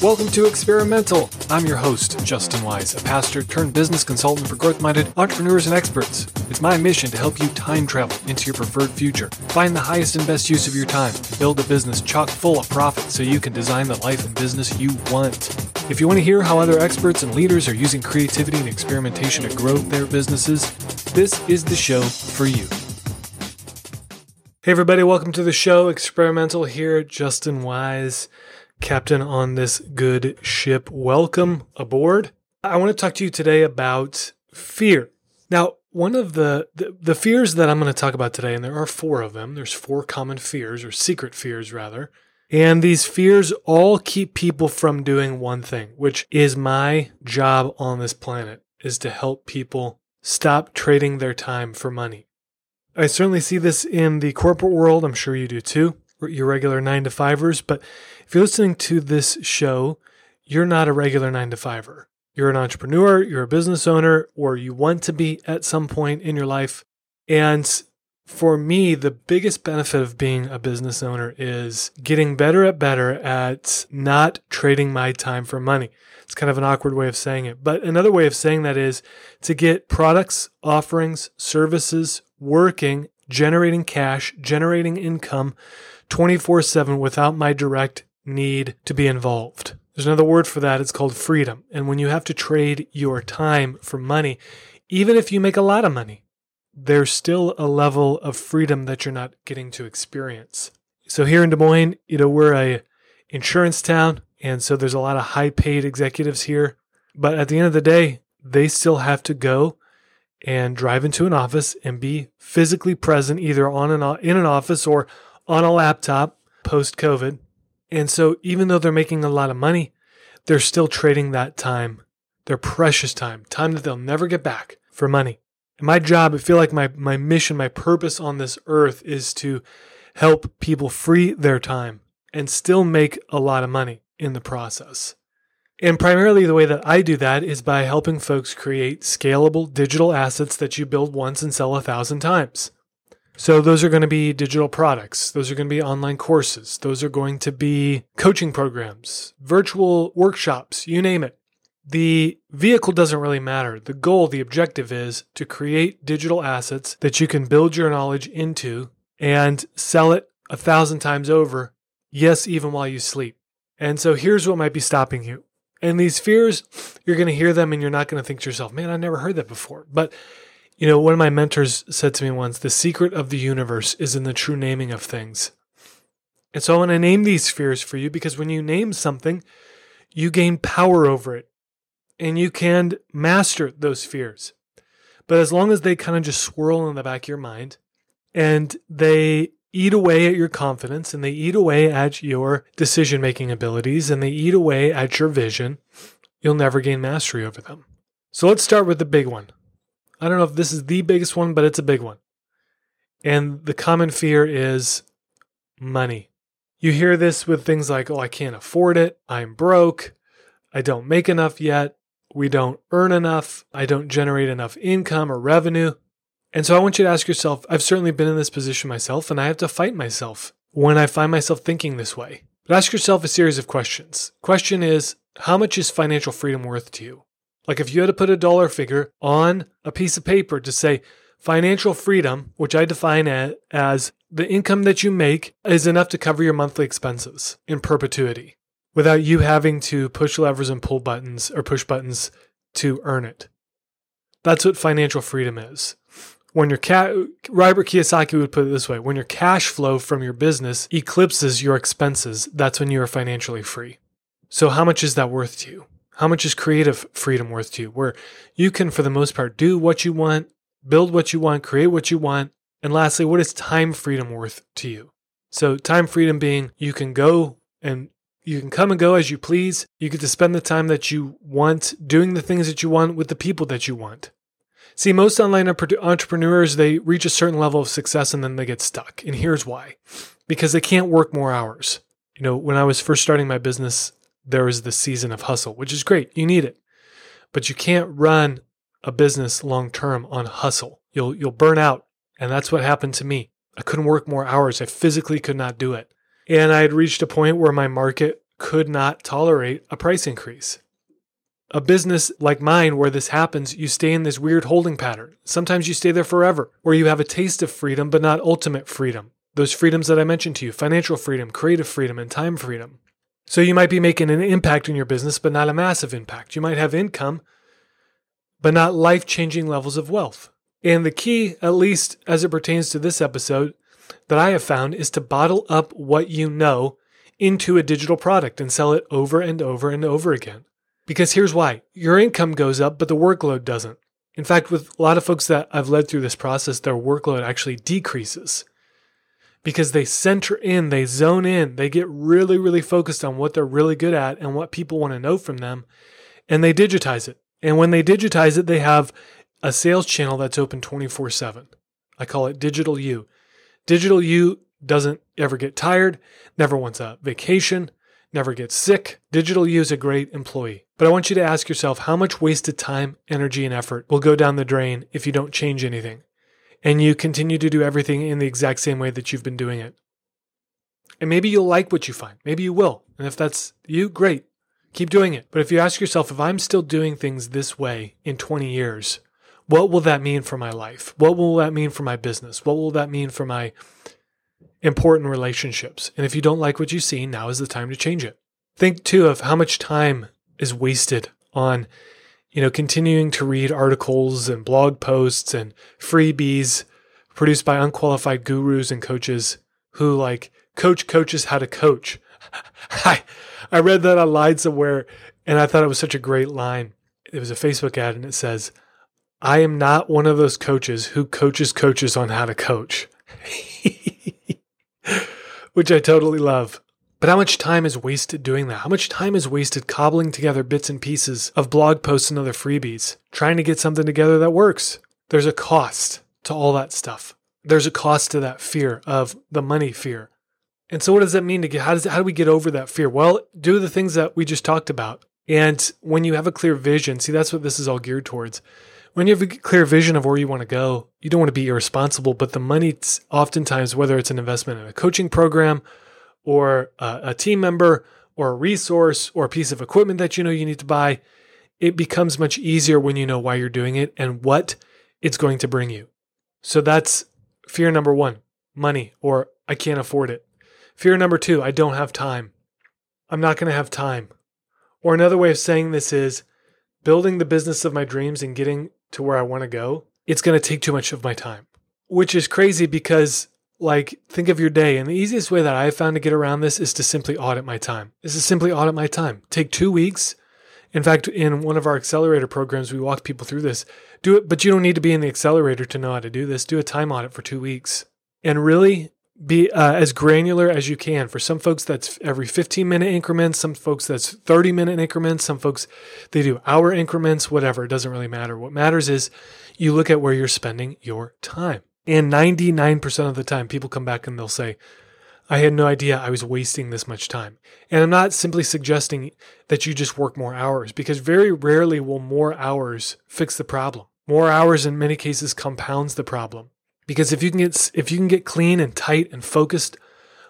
Welcome to Experimental. I'm your host, Justin Wise, a pastor turned business consultant for growth minded entrepreneurs and experts. It's my mission to help you time travel into your preferred future, find the highest and best use of your time, build a business chock full of profit so you can design the life and business you want. If you want to hear how other experts and leaders are using creativity and experimentation to grow their businesses, this is the show for you. Hey, everybody, welcome to the show. Experimental here, Justin Wise captain on this good ship. Welcome aboard. I want to talk to you today about fear. Now, one of the, the, the fears that I'm going to talk about today, and there are four of them. There's four common fears, or secret fears rather. And these fears all keep people from doing one thing, which is my job on this planet, is to help people stop trading their time for money. I certainly see this in the corporate world. I'm sure you do too your regular nine to fivers. But if you're listening to this show, you're not a regular nine to fiver. You're an entrepreneur, you're a business owner, or you want to be at some point in your life. And for me, the biggest benefit of being a business owner is getting better at better at not trading my time for money. It's kind of an awkward way of saying it. But another way of saying that is to get products, offerings, services working, generating cash, generating income 24 7 without my direct need to be involved. There's another word for that. It's called freedom. And when you have to trade your time for money, even if you make a lot of money, there's still a level of freedom that you're not getting to experience. So here in Des Moines, you know, we're a insurance town, and so there's a lot of high paid executives here. But at the end of the day, they still have to go and drive into an office and be physically present either on an in an office or on a laptop post COVID. And so even though they're making a lot of money, they're still trading that time, their precious time, time that they'll never get back for money. And my job, I feel like my, my mission, my purpose on this earth is to help people free their time and still make a lot of money in the process. And primarily, the way that I do that is by helping folks create scalable digital assets that you build once and sell a thousand times. So those are going to be digital products. Those are going to be online courses. Those are going to be coaching programs, virtual workshops, you name it. The vehicle doesn't really matter. The goal, the objective is to create digital assets that you can build your knowledge into and sell it a thousand times over. Yes, even while you sleep. And so here's what might be stopping you. And these fears, you're going to hear them and you're not going to think to yourself, man, I never heard that before. But you know, one of my mentors said to me once, the secret of the universe is in the true naming of things. And so I want to name these fears for you because when you name something, you gain power over it and you can master those fears. But as long as they kind of just swirl in the back of your mind and they eat away at your confidence and they eat away at your decision making abilities and they eat away at your vision, you'll never gain mastery over them. So let's start with the big one I don't know if this is the biggest one, but it's a big one. And the common fear is money. You hear this with things like, oh, I can't afford it. I'm broke. I don't make enough yet. We don't earn enough. I don't generate enough income or revenue. And so I want you to ask yourself I've certainly been in this position myself, and I have to fight myself when I find myself thinking this way. But ask yourself a series of questions. Question is, how much is financial freedom worth to you? Like if you had to put a dollar figure on a piece of paper to say financial freedom, which I define as the income that you make is enough to cover your monthly expenses in perpetuity without you having to push levers and pull buttons or push buttons to earn it. That's what financial freedom is. When your ca- Robert Kiyosaki would put it this way, when your cash flow from your business eclipses your expenses, that's when you are financially free. So how much is that worth to you? How much is creative freedom worth to you? Where you can, for the most part, do what you want, build what you want, create what you want. And lastly, what is time freedom worth to you? So, time freedom being you can go and you can come and go as you please. You get to spend the time that you want doing the things that you want with the people that you want. See, most online entrepreneurs, they reach a certain level of success and then they get stuck. And here's why because they can't work more hours. You know, when I was first starting my business, there is the season of hustle, which is great. You need it. But you can't run a business long term on hustle. You'll you'll burn out. And that's what happened to me. I couldn't work more hours. I physically could not do it. And I had reached a point where my market could not tolerate a price increase. A business like mine, where this happens, you stay in this weird holding pattern. Sometimes you stay there forever, or you have a taste of freedom, but not ultimate freedom. Those freedoms that I mentioned to you financial freedom, creative freedom, and time freedom. So you might be making an impact in your business, but not a massive impact. You might have income, but not life changing levels of wealth. And the key, at least as it pertains to this episode, that I have found is to bottle up what you know into a digital product and sell it over and over and over again. Because here's why your income goes up, but the workload doesn't. In fact, with a lot of folks that I've led through this process, their workload actually decreases because they center in, they zone in, they get really, really focused on what they're really good at and what people want to know from them, and they digitize it. And when they digitize it, they have a sales channel that's open 24 7. I call it Digital You. Digital You doesn't ever get tired, never wants a vacation, never gets sick. Digital You is a great employee. But I want you to ask yourself how much wasted time, energy, and effort will go down the drain if you don't change anything and you continue to do everything in the exact same way that you've been doing it. And maybe you'll like what you find. Maybe you will. And if that's you, great. Keep doing it. But if you ask yourself, if I'm still doing things this way in 20 years, what will that mean for my life? What will that mean for my business? What will that mean for my important relationships? And if you don't like what you see, now is the time to change it. Think too of how much time is wasted on, you know, continuing to read articles and blog posts and freebies produced by unqualified gurus and coaches who like coach coaches how to coach. I I read that online somewhere and I thought it was such a great line. It was a Facebook ad and it says, I am not one of those coaches who coaches coaches on how to coach. Which I totally love. But how much time is wasted doing that? How much time is wasted cobbling together bits and pieces of blog posts and other freebies, trying to get something together that works? There's a cost to all that stuff. There's a cost to that fear of the money fear. And so what does that mean to get how does how do we get over that fear? Well, do the things that we just talked about. And when you have a clear vision, see that's what this is all geared towards. When you have a clear vision of where you want to go, you don't want to be irresponsible, but the money oftentimes whether it's an investment in a coaching program or a, a team member or a resource or a piece of equipment that you know you need to buy, it becomes much easier when you know why you're doing it and what it's going to bring you. So that's fear number one money, or I can't afford it. Fear number two, I don't have time. I'm not going to have time. Or another way of saying this is building the business of my dreams and getting to where I want to go, it's going to take too much of my time, which is crazy because like think of your day and the easiest way that i've found to get around this is to simply audit my time. This is simply audit my time. Take two weeks. In fact in one of our accelerator programs we walk people through this. Do it but you don't need to be in the accelerator to know how to do this. Do a time audit for two weeks. And really be uh, as granular as you can. For some folks that's every 15 minute increments. Some folks that's 30 minute increments. Some folks they do hour increments whatever. It doesn't really matter. What matters is you look at where you're spending your time and 99% of the time, people come back and they'll say, I had no idea I was wasting this much time. And I'm not simply suggesting that you just work more hours because very rarely will more hours fix the problem. More hours in many cases compounds the problem. Because if you can get if you can get clean and tight and focused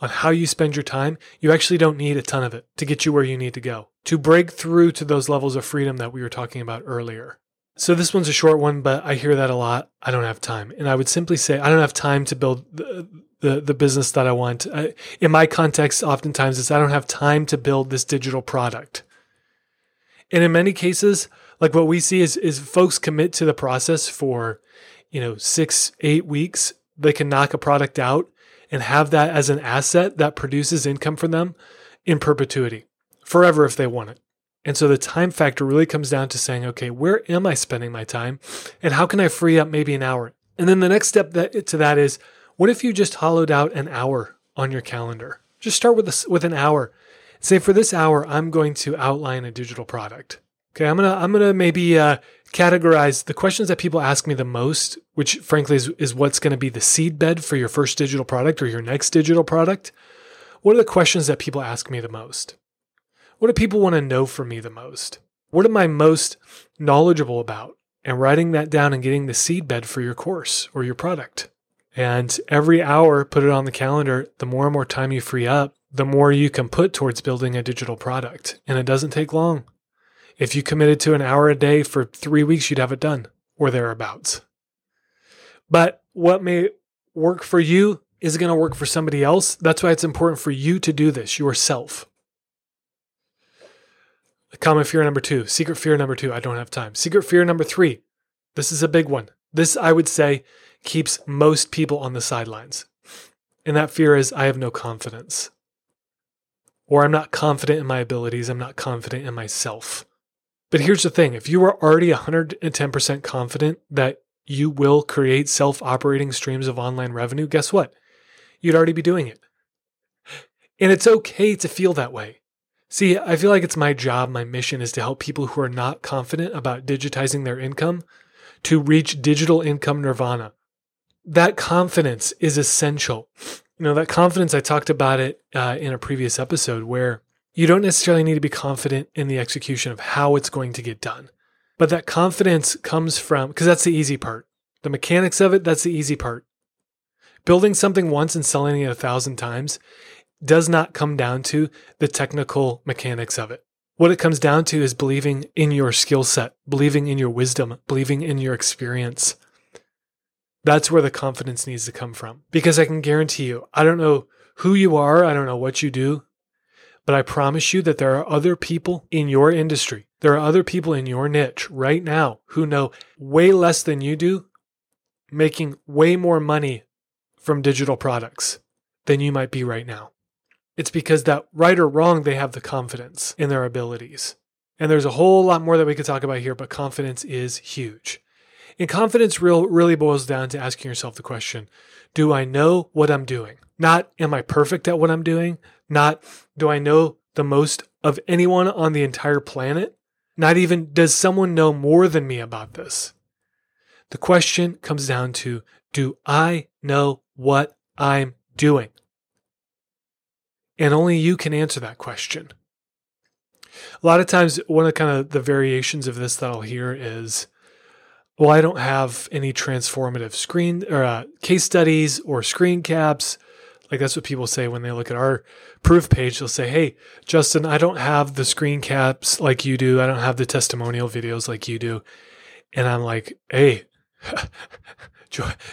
on how you spend your time, you actually don't need a ton of it to get you where you need to go. To break through to those levels of freedom that we were talking about earlier. So this one's a short one, but I hear that a lot. I don't have time, and I would simply say I don't have time to build the the, the business that I want. I, in my context, oftentimes it's I don't have time to build this digital product. And in many cases, like what we see is is folks commit to the process for, you know, six eight weeks. They can knock a product out and have that as an asset that produces income for them in perpetuity, forever if they want it. And so the time factor really comes down to saying, okay, where am I spending my time? And how can I free up maybe an hour? And then the next step that, to that is, what if you just hollowed out an hour on your calendar? Just start with a, with an hour. Say for this hour, I'm going to outline a digital product. Okay, I'm gonna I'm gonna maybe uh, categorize the questions that people ask me the most, which frankly is, is what's going to be the seed bed for your first digital product or your next digital product. What are the questions that people ask me the most? What do people want to know from me the most? What am I most knowledgeable about? And writing that down and getting the seed bed for your course or your product. And every hour, put it on the calendar. The more and more time you free up, the more you can put towards building a digital product. And it doesn't take long. If you committed to an hour a day for three weeks, you'd have it done or thereabouts. But what may work for you is going to work for somebody else. That's why it's important for you to do this yourself. Common fear number two, secret fear number two, I don't have time. Secret fear number three, this is a big one. This, I would say, keeps most people on the sidelines. And that fear is I have no confidence. Or I'm not confident in my abilities. I'm not confident in myself. But here's the thing if you are already 110% confident that you will create self operating streams of online revenue, guess what? You'd already be doing it. And it's okay to feel that way. See, I feel like it's my job, my mission is to help people who are not confident about digitizing their income to reach digital income nirvana. That confidence is essential. You know, that confidence, I talked about it uh, in a previous episode where you don't necessarily need to be confident in the execution of how it's going to get done. But that confidence comes from, because that's the easy part. The mechanics of it, that's the easy part. Building something once and selling it a thousand times does not come down to the technical mechanics of it. What it comes down to is believing in your skill set, believing in your wisdom, believing in your experience. That's where the confidence needs to come from. Because I can guarantee you, I don't know who you are, I don't know what you do, but I promise you that there are other people in your industry, there are other people in your niche right now who know way less than you do, making way more money from digital products than you might be right now. It's because that right or wrong, they have the confidence in their abilities. And there's a whole lot more that we could talk about here, but confidence is huge. And confidence real, really boils down to asking yourself the question Do I know what I'm doing? Not am I perfect at what I'm doing? Not do I know the most of anyone on the entire planet? Not even does someone know more than me about this? The question comes down to Do I know what I'm doing? And only you can answer that question. A lot of times, one of kind of the variations of this that I'll hear is, well, I don't have any transformative screen or uh, case studies or screen caps. Like that's what people say when they look at our proof page. They'll say, Hey, Justin, I don't have the screen caps like you do. I don't have the testimonial videos like you do. And I'm like, Hey,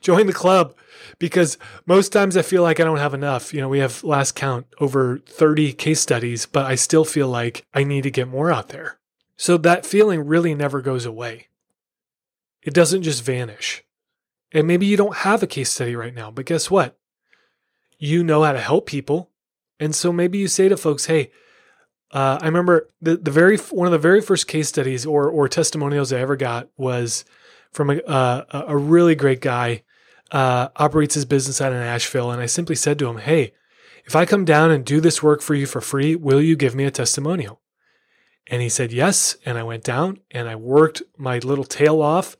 join the club because most times I feel like I don't have enough. You know, we have last count over 30 case studies, but I still feel like I need to get more out there. So that feeling really never goes away. It doesn't just vanish. And maybe you don't have a case study right now, but guess what? You know how to help people. And so maybe you say to folks, hey, uh, I remember the, the very one of the very first case studies or or testimonials I ever got was from a, uh, a really great guy, uh, operates his business out in Asheville. And I simply said to him, Hey, if I come down and do this work for you for free, will you give me a testimonial? And he said, Yes. And I went down and I worked my little tail off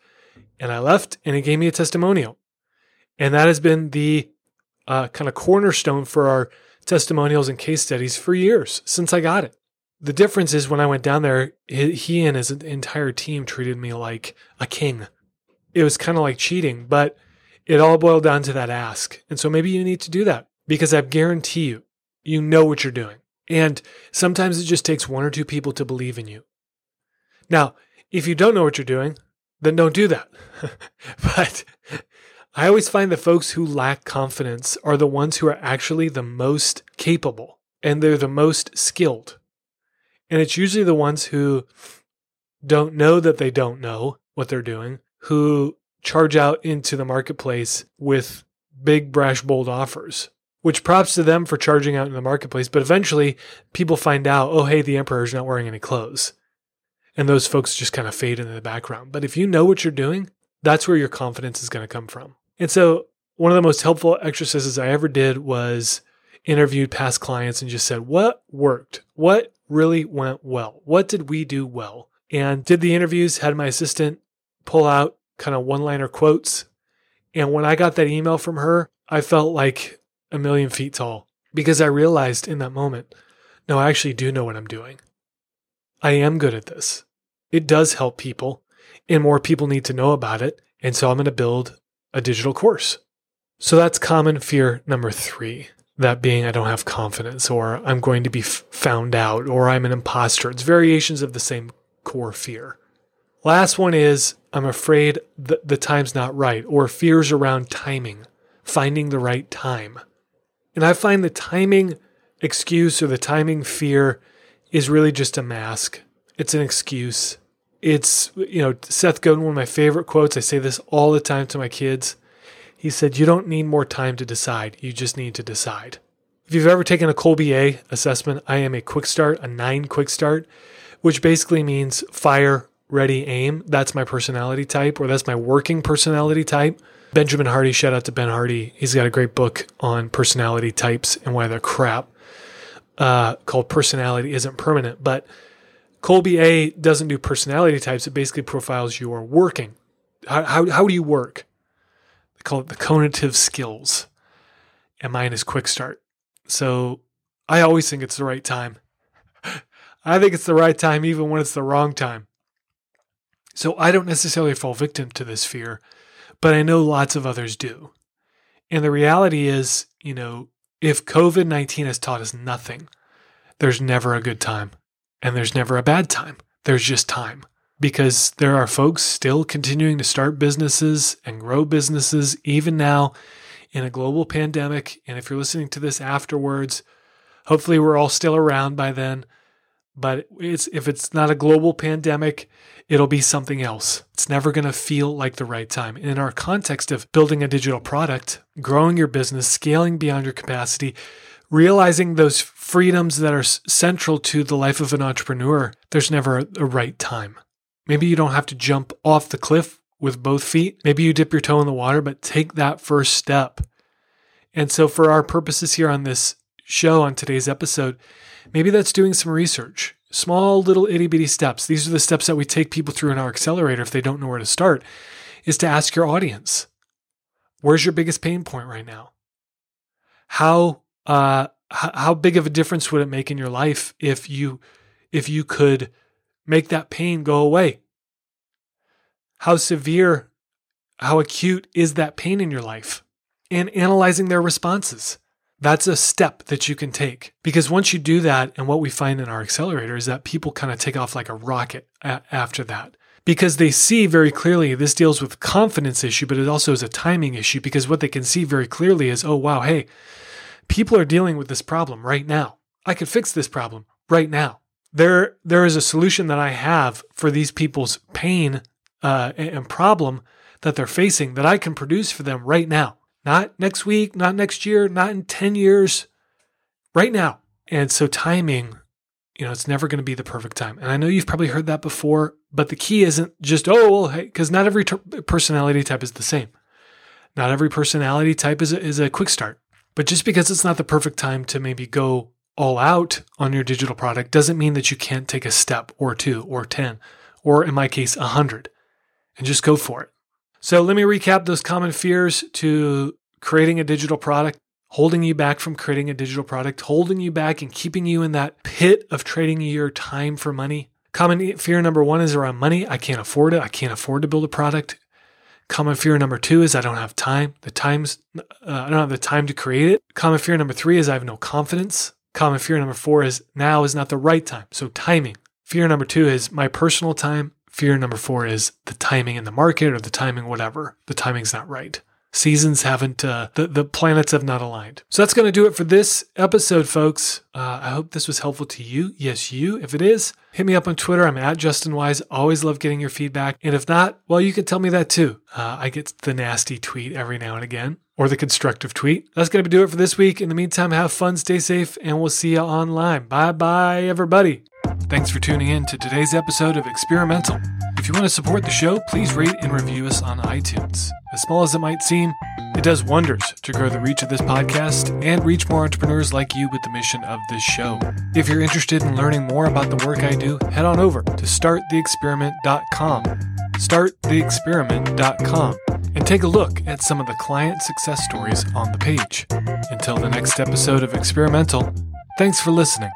and I left and he gave me a testimonial. And that has been the uh, kind of cornerstone for our testimonials and case studies for years since I got it. The difference is when I went down there, he and his entire team treated me like a king it was kind of like cheating, but it all boiled down to that ask. And so maybe you need to do that because I guarantee you, you know what you're doing. And sometimes it just takes one or two people to believe in you. Now, if you don't know what you're doing, then don't do that. but I always find the folks who lack confidence are the ones who are actually the most capable and they're the most skilled. And it's usually the ones who don't know that they don't know what they're doing who charge out into the marketplace with big, brash, bold offers. Which props to them for charging out in the marketplace, but eventually people find out, oh, hey, the emperor's not wearing any clothes. And those folks just kind of fade into the background. But if you know what you're doing, that's where your confidence is going to come from. And so, one of the most helpful exercises I ever did was interviewed past clients and just said, what worked? What really went well? What did we do well? And did the interviews, had my assistant pull out kind of one liner quotes. And when I got that email from her, I felt like a million feet tall because I realized in that moment, no, I actually do know what I'm doing. I am good at this. It does help people, and more people need to know about it. And so I'm going to build a digital course. So that's common fear number three. That being, I don't have confidence, or I'm going to be found out, or I'm an imposter. It's variations of the same core fear. Last one is I'm afraid that the time's not right, or fears around timing, finding the right time. And I find the timing excuse or the timing fear is really just a mask. It's an excuse. It's, you know, Seth Godin, one of my favorite quotes. I say this all the time to my kids. He said, You don't need more time to decide. You just need to decide. If you've ever taken a Kolbe A assessment, I am a quick start, a nine quick start, which basically means fire, ready, aim. That's my personality type, or that's my working personality type. Benjamin Hardy, shout out to Ben Hardy. He's got a great book on personality types and why they're crap uh, called Personality Isn't Permanent. But Kolbe A doesn't do personality types, it basically profiles your working. How, how, how do you work? They call it the cognitive skills. And mine is quick start. So I always think it's the right time. I think it's the right time even when it's the wrong time. So I don't necessarily fall victim to this fear, but I know lots of others do. And the reality is, you know, if COVID 19 has taught us nothing, there's never a good time and there's never a bad time. There's just time because there are folks still continuing to start businesses and grow businesses even now in a global pandemic. And if you're listening to this afterwards, hopefully we're all still around by then. But it's if it's not a global pandemic, it'll be something else. It's never going to feel like the right time. In our context of building a digital product, growing your business, scaling beyond your capacity, realizing those freedoms that are central to the life of an entrepreneur, there's never a right time. Maybe you don't have to jump off the cliff with both feet. Maybe you dip your toe in the water, but take that first step. And so, for our purposes here on this show, on today's episode, maybe that's doing some research. Small little itty bitty steps. These are the steps that we take people through in our accelerator if they don't know where to start, is to ask your audience, where's your biggest pain point right now? How uh, how big of a difference would it make in your life if you if you could make that pain go away? How severe, how acute is that pain in your life? And analyzing their responses. That's a step that you can take because once you do that, and what we find in our accelerator is that people kind of take off like a rocket a- after that because they see very clearly this deals with confidence issue, but it also is a timing issue because what they can see very clearly is, oh, wow, hey, People are dealing with this problem right now. I could fix this problem right now. There, there is a solution that I have for these people's pain uh, and problem that they're facing that I can produce for them right now. Not next week, not next year, not in 10 years, right now. And so timing, you know, it's never going to be the perfect time. And I know you've probably heard that before, but the key isn't just, oh, well, hey, because not every t- personality type is the same. Not every personality type is a, is a quick start. But just because it's not the perfect time to maybe go all out on your digital product doesn't mean that you can't take a step or two or 10, or in my case, 100, and just go for it. So let me recap those common fears to creating a digital product, holding you back from creating a digital product, holding you back and keeping you in that pit of trading your time for money. Common fear number one is around money. I can't afford it. I can't afford to build a product. Common fear number two is I don't have time. The times uh, I don't have the time to create it. Common fear number three is I have no confidence. Common fear number four is now is not the right time. So timing. Fear number two is my personal time. Fear number four is the timing in the market or the timing, whatever. The timing's not right. Seasons haven't, uh, the, the planets have not aligned. So that's going to do it for this episode, folks. Uh, I hope this was helpful to you. Yes, you. If it is, hit me up on Twitter. I'm at Justin Wise. Always love getting your feedback. And if not, well, you can tell me that too. Uh, I get the nasty tweet every now and again or the constructive tweet. That's going to do it for this week. In the meantime, have fun, stay safe, and we'll see you online. Bye bye, everybody. Thanks for tuning in to today's episode of Experimental. If you want to support the show, please rate and review us on iTunes. As small as it might seem, it does wonders to grow the reach of this podcast and reach more entrepreneurs like you with the mission of this show. If you're interested in learning more about the work I do, head on over to starttheexperiment.com. Starttheexperiment.com and take a look at some of the client success stories on the page. Until the next episode of Experimental, thanks for listening.